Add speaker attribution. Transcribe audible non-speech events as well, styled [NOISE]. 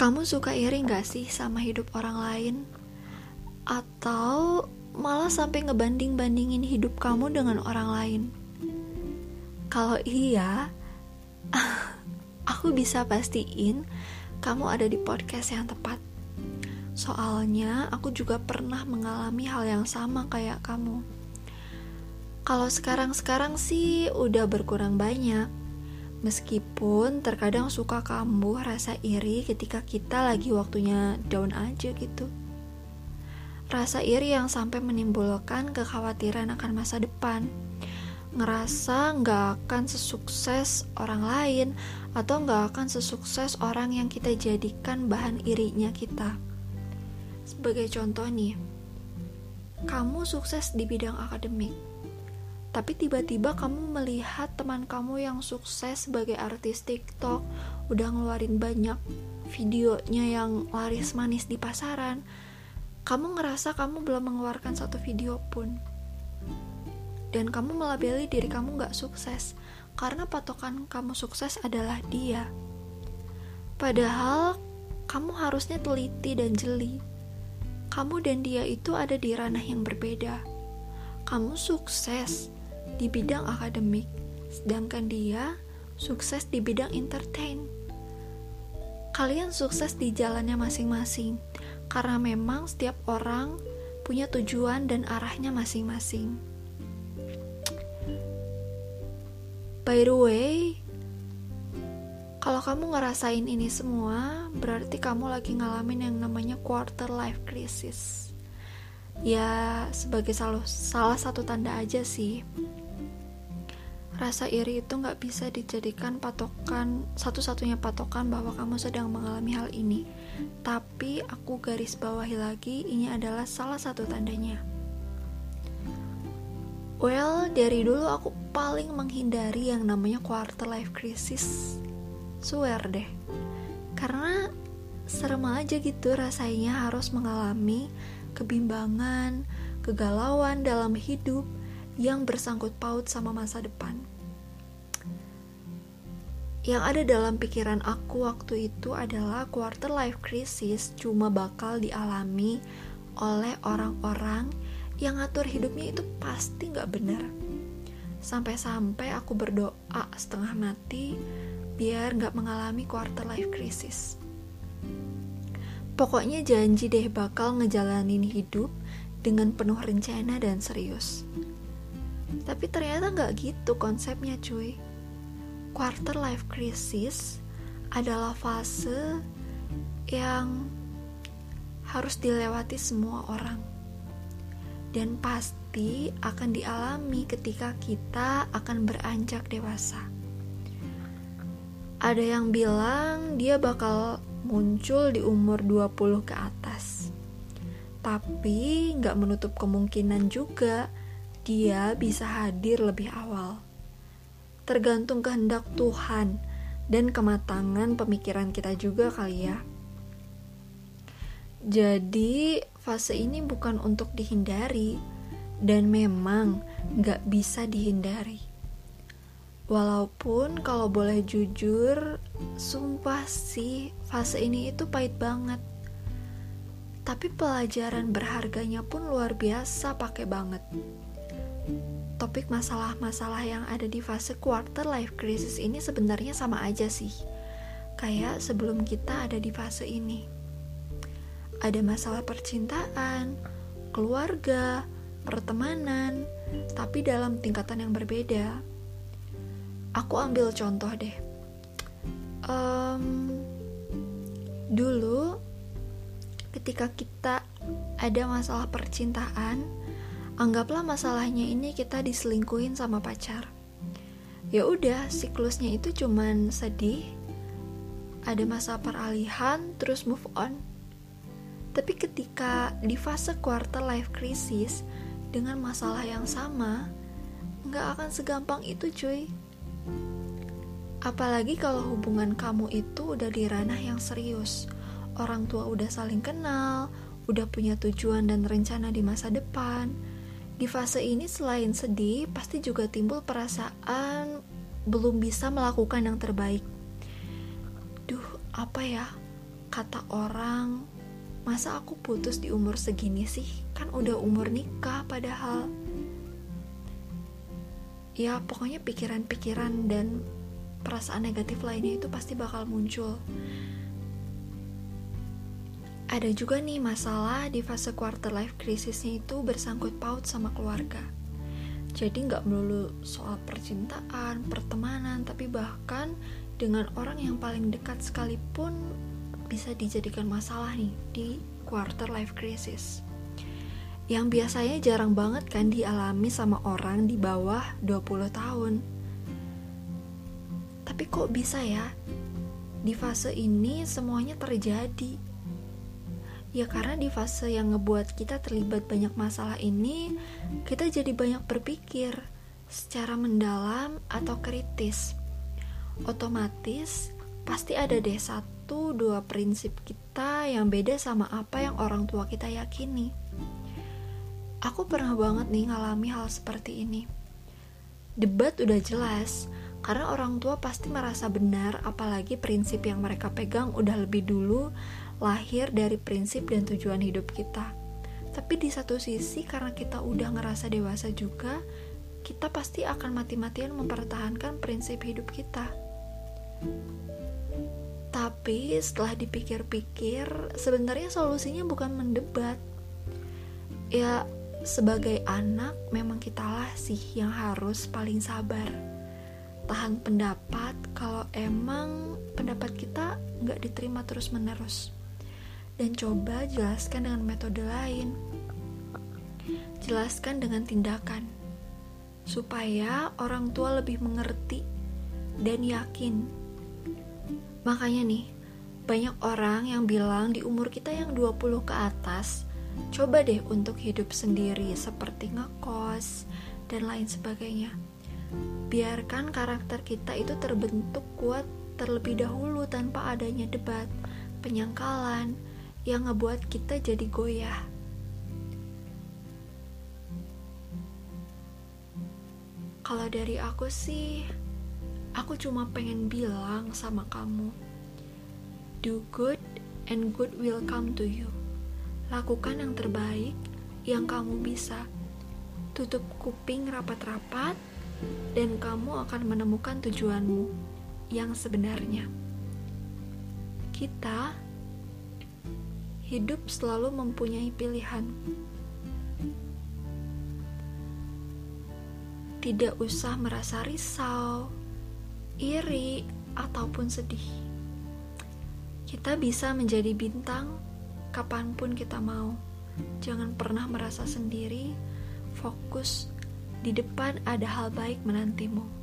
Speaker 1: Kamu suka iri gak sih sama hidup orang lain? Atau malah sampai ngebanding-bandingin hidup kamu dengan orang lain? Kalau iya, [LAUGHS] aku bisa pastiin kamu ada di podcast yang tepat. Soalnya aku juga pernah mengalami hal yang sama kayak kamu. Kalau sekarang-sekarang sih udah berkurang banyak Meskipun terkadang suka kambuh rasa iri ketika kita lagi waktunya down aja gitu. Rasa iri yang sampai menimbulkan kekhawatiran akan masa depan. Ngerasa nggak akan sesukses orang lain atau nggak akan sesukses orang yang kita jadikan bahan irinya kita. Sebagai contoh nih, kamu sukses di bidang akademik tapi tiba-tiba kamu melihat teman kamu yang sukses sebagai artis TikTok udah ngeluarin banyak videonya yang laris manis di pasaran kamu ngerasa kamu belum mengeluarkan satu video pun. Dan kamu melabeli diri kamu gak sukses karena patokan kamu sukses adalah dia. Padahal kamu harusnya teliti dan jeli. Kamu dan dia itu ada di ranah yang berbeda. Kamu sukses di bidang akademik, sedangkan dia sukses di bidang entertain. Kalian sukses di jalannya masing-masing, karena memang setiap orang punya tujuan dan arahnya masing-masing. By the way, kalau kamu ngerasain ini semua, berarti kamu lagi ngalamin yang namanya quarter life crisis. Ya, sebagai salah, satu tanda aja sih Rasa iri itu nggak bisa dijadikan patokan satu-satunya patokan bahwa kamu sedang mengalami hal ini. Tapi aku garis bawahi lagi, ini adalah salah satu tandanya. Well, dari dulu aku paling menghindari yang namanya quarter life crisis. Swear deh. Karena serem aja gitu rasanya harus mengalami kebimbangan, kegalauan dalam hidup yang bersangkut paut sama masa depan. Yang ada dalam pikiran aku waktu itu adalah quarter life crisis cuma bakal dialami oleh orang-orang yang ngatur hidupnya itu pasti gak benar. Sampai-sampai aku berdoa setengah mati biar gak mengalami quarter life crisis. Pokoknya janji deh bakal ngejalanin hidup dengan penuh rencana dan serius. Tapi ternyata gak gitu konsepnya cuy quarter life crisis adalah fase yang harus dilewati semua orang dan pasti akan dialami ketika kita akan beranjak dewasa. Ada yang bilang dia bakal muncul di umur 20 ke atas. Tapi nggak menutup kemungkinan juga dia bisa hadir lebih awal tergantung kehendak Tuhan dan kematangan pemikiran kita juga kali ya. Jadi fase ini bukan untuk dihindari dan memang gak bisa dihindari. Walaupun kalau boleh jujur, sumpah sih fase ini itu pahit banget. Tapi pelajaran berharganya pun luar biasa pakai banget topik masalah-masalah yang ada di fase quarter life crisis ini sebenarnya sama aja sih. Kayak sebelum kita ada di fase ini. Ada masalah percintaan, keluarga, pertemanan, tapi dalam tingkatan yang berbeda. Aku ambil contoh deh. Um, dulu, ketika kita ada masalah percintaan, Anggaplah masalahnya ini kita diselingkuhin sama pacar. Ya udah, siklusnya itu cuman sedih, ada masa peralihan, terus move on. Tapi ketika di fase quarter life crisis dengan masalah yang sama, nggak akan segampang itu cuy. Apalagi kalau hubungan kamu itu udah di ranah yang serius. Orang tua udah saling kenal, udah punya tujuan dan rencana di masa depan di fase ini selain sedih, pasti juga timbul perasaan belum bisa melakukan yang terbaik. Duh, apa ya? kata orang, masa aku putus di umur segini sih? Kan udah umur nikah padahal. Ya, pokoknya pikiran-pikiran dan perasaan negatif lainnya itu pasti bakal muncul. Ada juga nih masalah di fase quarter life crisisnya itu bersangkut paut sama keluarga. Jadi nggak melulu soal percintaan, pertemanan, tapi bahkan dengan orang yang paling dekat sekalipun bisa dijadikan masalah nih di quarter life crisis. Yang biasanya jarang banget kan dialami sama orang di bawah 20 tahun. Tapi kok bisa ya? Di fase ini semuanya terjadi Ya karena di fase yang ngebuat kita terlibat banyak masalah ini, kita jadi banyak berpikir secara mendalam atau kritis. Otomatis pasti ada deh satu dua prinsip kita yang beda sama apa yang orang tua kita yakini. Aku pernah banget nih ngalami hal seperti ini. Debat udah jelas, karena orang tua pasti merasa benar apalagi prinsip yang mereka pegang udah lebih dulu lahir dari prinsip dan tujuan hidup kita. Tapi di satu sisi karena kita udah ngerasa dewasa juga, kita pasti akan mati-matian mempertahankan prinsip hidup kita. Tapi setelah dipikir-pikir, sebenarnya solusinya bukan mendebat. Ya, sebagai anak memang kitalah sih yang harus paling sabar. Tahan pendapat kalau emang pendapat kita nggak diterima terus-menerus dan coba jelaskan dengan metode lain. Jelaskan dengan tindakan, supaya orang tua lebih mengerti dan yakin. Makanya nih, banyak orang yang bilang di umur kita yang 20 ke atas, coba deh untuk hidup sendiri seperti ngekos dan lain sebagainya. Biarkan karakter kita itu terbentuk kuat terlebih dahulu tanpa adanya debat, penyangkalan, yang ngebuat kita jadi goyah. Kalau dari aku sih, aku cuma pengen bilang sama kamu, do good and good will come to you. Lakukan yang terbaik yang kamu bisa. Tutup kuping rapat-rapat, dan kamu akan menemukan tujuanmu yang sebenarnya. Kita hidup selalu mempunyai pilihan. Tidak usah merasa risau, iri, ataupun sedih. Kita bisa menjadi bintang kapan pun kita mau. Jangan pernah merasa sendiri, fokus di depan ada hal baik menantimu.